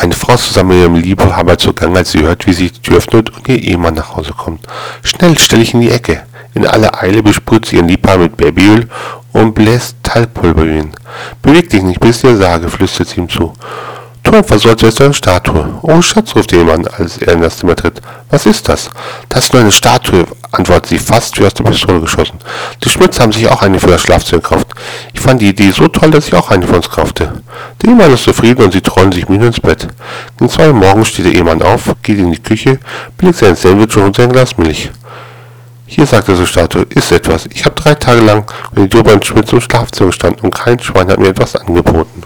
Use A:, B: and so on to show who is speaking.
A: Eine Frau zusammen mit ihrem Liebhaber zur Gang, als sie hört, wie sich die Tür öffnet und ihr Ehemann nach Hause kommt. Schnell, stell ich in die Ecke. In aller Eile besprüht sie ihren Liebhaber mit Babyöl und bläst Talgpulver ihn. Beweg dich nicht, bis ich dir sage, flüstert sie ihm zu. Tu einfach so, als wärst du eine Statue. Oh, Schatz, ruft jemand, als er in das Zimmer tritt. Was ist das? Das ist nur eine Statue, antwortet sie, fast wie aus der Pistole geschossen. Die Schmitz haben sich auch eine für das Schlafzimmer gekauft. Ich fand die Idee so toll, dass ich auch eine für uns kaufte. Der Ehemann ist zufrieden und sie trollen sich müde ins Bett. Gegen zwei Uhr morgens steht der Ehemann auf, geht in die Küche, belegt sein Sandwich und sein Glas Milch. Hier, sagte so Statue, ist etwas. Ich habe drei Tage lang mit die Tür beim Schmitz im Schlafzimmer gestanden und kein Schwein hat mir etwas angeboten.